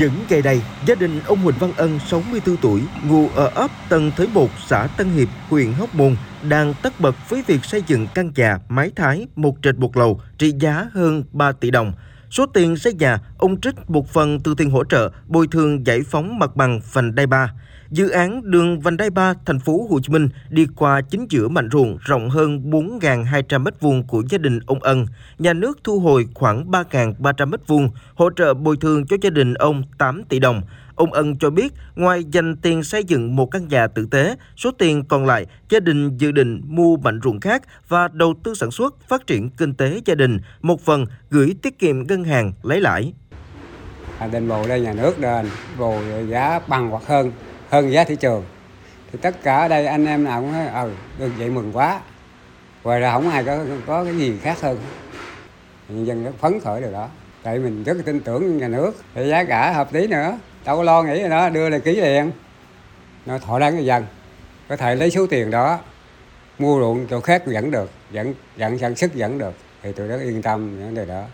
Những ngày này, gia đình ông Huỳnh Văn Ân, 64 tuổi, ngụ ở ấp Tân Thới Bột xã Tân Hiệp, huyện Hóc Môn, đang tất bật với việc xây dựng căn nhà mái thái một trệt một lầu trị giá hơn 3 tỷ đồng. Số tiền xây nhà, ông trích một phần từ tiền hỗ trợ bồi thường giải phóng mặt bằng vành đai 3. Dự án đường vành đai 3 thành phố Hồ Chí Minh đi qua chính giữa mảnh ruộng rộng hơn 4.200 m2 của gia đình ông Ân. Nhà nước thu hồi khoảng 3.300 m2, hỗ trợ bồi thường cho gia đình ông 8 tỷ đồng. Ông Ân cho biết, ngoài dành tiền xây dựng một căn nhà tử tế, số tiền còn lại gia đình dự định mua mảnh ruộng khác và đầu tư sản xuất, phát triển kinh tế gia đình, một phần gửi tiết kiệm ngân hàng lấy lãi. Đền bù đây nhà nước đền bù giá bằng hoặc hơn hơn giá thị trường. Thì tất cả ở đây anh em nào cũng nói ừ được vậy mừng quá. Ngoài ra không ai có có cái gì khác hơn. Nhân dân rất phấn khởi điều đó. Tại mình rất tin tưởng nhà nước thì giá cả hợp lý nữa. Đâu có lo nghĩ rồi đó, đưa lại ký liền. Nó thỏa đáng cho dân. Có thể lấy số tiền đó, mua ruộng chỗ khác vẫn được, vẫn vẫn sản xuất vẫn được. Thì tôi rất yên tâm vấn đề đó.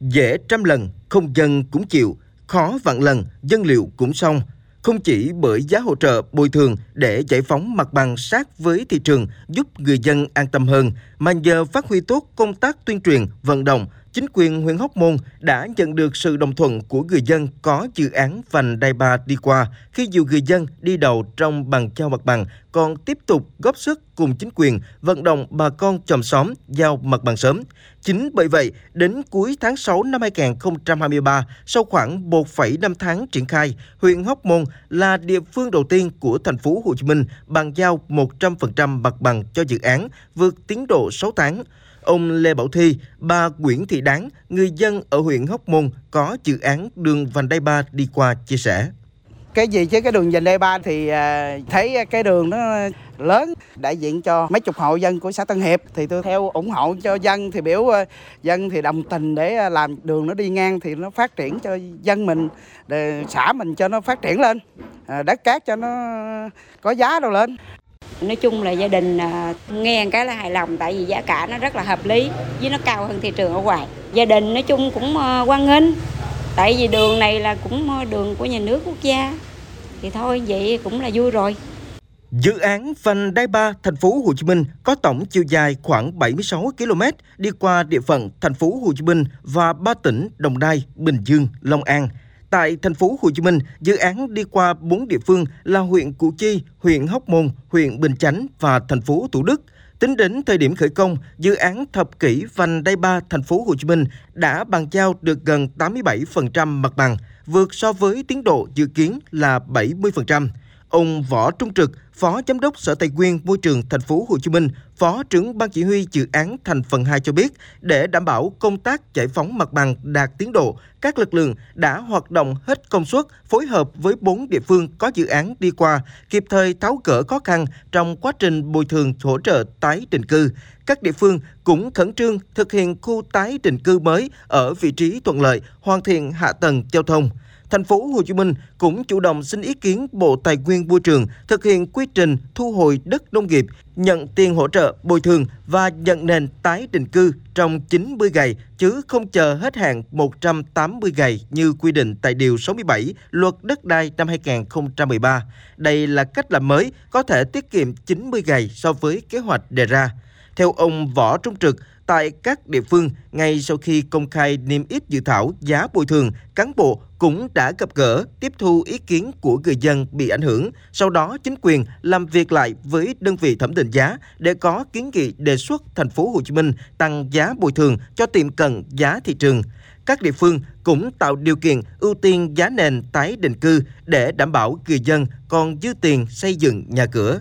Dễ trăm lần, không dân cũng chịu. Khó vạn lần, dân liệu cũng xong không chỉ bởi giá hỗ trợ bồi thường để giải phóng mặt bằng sát với thị trường giúp người dân an tâm hơn, mà nhờ phát huy tốt công tác tuyên truyền, vận động, chính quyền huyện Hóc Môn đã nhận được sự đồng thuận của người dân có dự án vành đai ba đi qua khi nhiều người dân đi đầu trong bằng giao mặt bằng còn tiếp tục góp sức cùng chính quyền vận động bà con chòm xóm giao mặt bằng sớm. Chính bởi vậy, đến cuối tháng 6 năm 2023, sau khoảng 1,5 tháng triển khai, huyện Hóc Môn là địa phương đầu tiên của thành phố Hồ Chí Minh bàn giao 100% mặt bằng cho dự án vượt tiến độ 6 tháng. Ông Lê Bảo Thi, bà Nguyễn Thị Đáng, người dân ở huyện Hóc Môn có dự án đường vành đai 3 đi qua chia sẻ. Cái gì chứ? Cái đường vành đai 3 thì à, thấy cái đường nó lớn đại diện cho mấy chục hộ dân của xã Tân Hiệp. Thì tôi theo ủng hộ cho dân thì biểu à, dân thì đồng tình để à, làm đường nó đi ngang thì nó phát triển cho dân mình để xã mình cho nó phát triển lên đất cát cho nó có giá đâu lên nói chung là gia đình à, nghe cái là hài lòng tại vì giá cả nó rất là hợp lý với nó cao hơn thị trường ở ngoài. Gia đình nói chung cũng à, quan nghênh tại vì đường này là cũng à, đường của nhà nước quốc gia. Thì thôi vậy cũng là vui rồi. Dự án vành đai 3 thành phố Hồ Chí Minh có tổng chiều dài khoảng 76 km đi qua địa phận thành phố Hồ Chí Minh và ba tỉnh Đồng Nai, Bình Dương, Long An. Tại thành phố Hồ Chí Minh, dự án đi qua bốn địa phương là huyện Củ Chi, huyện Hóc Môn, huyện Bình Chánh và thành phố Thủ Đức. Tính đến thời điểm khởi công, dự án thập kỷ vành đai 3 thành phố Hồ Chí Minh đã bàn giao được gần 87% mặt bằng, vượt so với tiến độ dự kiến là 70%. Ông Võ Trung Trực, Phó Giám đốc Sở Tài nguyên Môi trường Thành phố Hồ Chí Minh, Phó trưởng Ban chỉ huy dự án thành phần 2 cho biết, để đảm bảo công tác giải phóng mặt bằng đạt tiến độ, các lực lượng đã hoạt động hết công suất phối hợp với 4 địa phương có dự án đi qua, kịp thời tháo gỡ khó khăn trong quá trình bồi thường hỗ trợ tái định cư. Các địa phương cũng khẩn trương thực hiện khu tái định cư mới ở vị trí thuận lợi, hoàn thiện hạ tầng giao thông thành phố Hồ Chí Minh cũng chủ động xin ý kiến Bộ Tài nguyên Môi trường thực hiện quy trình thu hồi đất nông nghiệp, nhận tiền hỗ trợ bồi thường và nhận nền tái định cư trong 90 ngày chứ không chờ hết hạn 180 ngày như quy định tại Điều 67 Luật Đất đai năm 2013. Đây là cách làm mới có thể tiết kiệm 90 ngày so với kế hoạch đề ra. Theo ông Võ Trung Trực, tại các địa phương, ngay sau khi công khai niêm yết dự thảo giá bồi thường, cán bộ cũng đã gặp gỡ, tiếp thu ý kiến của người dân bị ảnh hưởng. Sau đó, chính quyền làm việc lại với đơn vị thẩm định giá để có kiến nghị đề xuất thành phố Hồ Chí Minh tăng giá bồi thường cho tiệm cận giá thị trường. Các địa phương cũng tạo điều kiện ưu tiên giá nền tái định cư để đảm bảo người dân còn dư tiền xây dựng nhà cửa.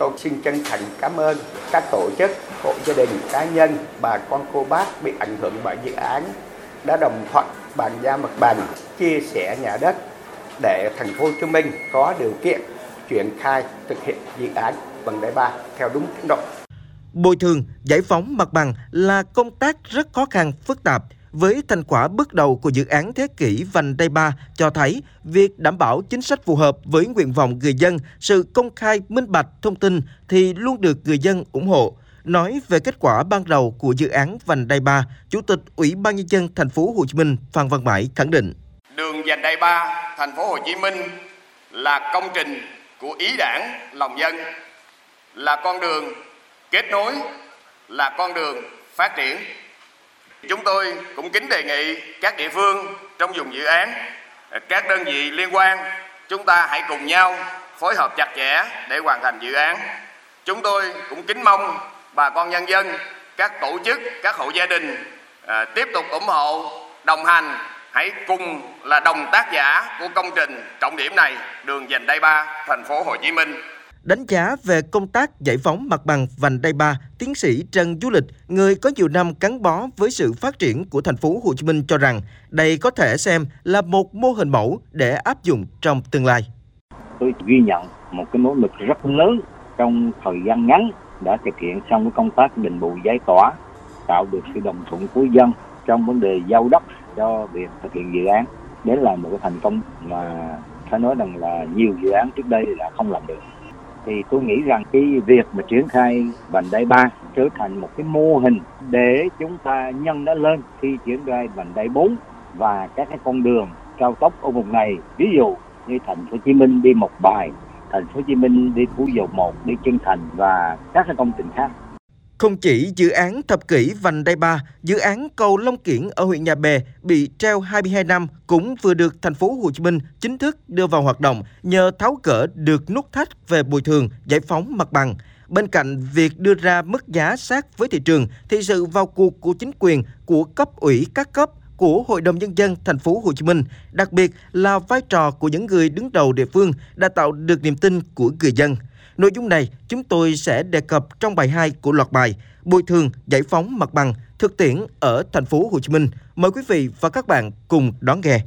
Tôi xin chân thành cảm ơn các tổ chức, hộ gia đình, cá nhân, bà con cô bác bị ảnh hưởng bởi dự án đã đồng thuận bàn giao mặt bằng, chia sẻ nhà đất để thành phố Hồ Chí Minh có điều kiện triển khai thực hiện dự án bằng đại ba theo đúng tiến độ. Bồi thường, giải phóng mặt bằng là công tác rất khó khăn, phức tạp. Với thành quả bước đầu của dự án thế kỷ vành đai 3 cho thấy việc đảm bảo chính sách phù hợp với nguyện vọng người dân, sự công khai minh bạch thông tin thì luôn được người dân ủng hộ. Nói về kết quả ban đầu của dự án vành đai 3, Chủ tịch Ủy ban nhân dân thành phố Hồ Chí Minh Phan Văn Mãi khẳng định đường vành đai 3 thành phố Hồ Chí Minh là công trình của ý đảng lòng dân, là con đường kết nối, là con đường phát triển. Chúng tôi cũng kính đề nghị các địa phương trong vùng dự án, các đơn vị liên quan, chúng ta hãy cùng nhau phối hợp chặt chẽ để hoàn thành dự án. Chúng tôi cũng kính mong bà con nhân dân, các tổ chức, các hộ gia đình à, tiếp tục ủng hộ, đồng hành, hãy cùng là đồng tác giả của công trình trọng điểm này, đường dành đai 3, thành phố Hồ Chí Minh. Đánh giá về công tác giải phóng mặt bằng vành đai 3, tiến sĩ Trần Du Lịch, người có nhiều năm gắn bó với sự phát triển của thành phố Hồ Chí Minh cho rằng đây có thể xem là một mô hình mẫu để áp dụng trong tương lai. Tôi ghi nhận một cái nỗ lực rất lớn trong thời gian ngắn đã thực hiện xong cái công tác đền bù giải tỏa, tạo được sự đồng thuận của dân trong vấn đề giao đất cho việc thực hiện dự án. Đấy là một cái thành công mà phải nói rằng là nhiều dự án trước đây là không làm được thì tôi nghĩ rằng cái việc mà triển khai vành đai ba trở thành một cái mô hình để chúng ta nhân nó lên khi triển khai vành đai 4 và các cái con đường cao tốc ở vùng này. Ví dụ như thành phố Hồ Chí Minh đi một bài, thành phố Hồ Chí Minh đi Phú Dầu một, đi Chân Thành và các cái công trình khác không chỉ dự án thập kỷ vành đai 3, dự án cầu Long Kiển ở huyện Nhà Bè bị treo 22 năm cũng vừa được thành phố Hồ Chí Minh chính thức đưa vào hoạt động nhờ tháo gỡ được nút thắt về bồi thường, giải phóng mặt bằng. Bên cạnh việc đưa ra mức giá sát với thị trường thì sự vào cuộc của chính quyền, của cấp ủy các cấp của Hội đồng nhân dân thành phố Hồ Chí Minh, đặc biệt là vai trò của những người đứng đầu địa phương đã tạo được niềm tin của người dân. Nội dung này chúng tôi sẽ đề cập trong bài 2 của loạt bài Bồi thường, giải phóng mặt bằng, thực tiễn ở thành phố Hồ Chí Minh. Mời quý vị và các bạn cùng đón nghe.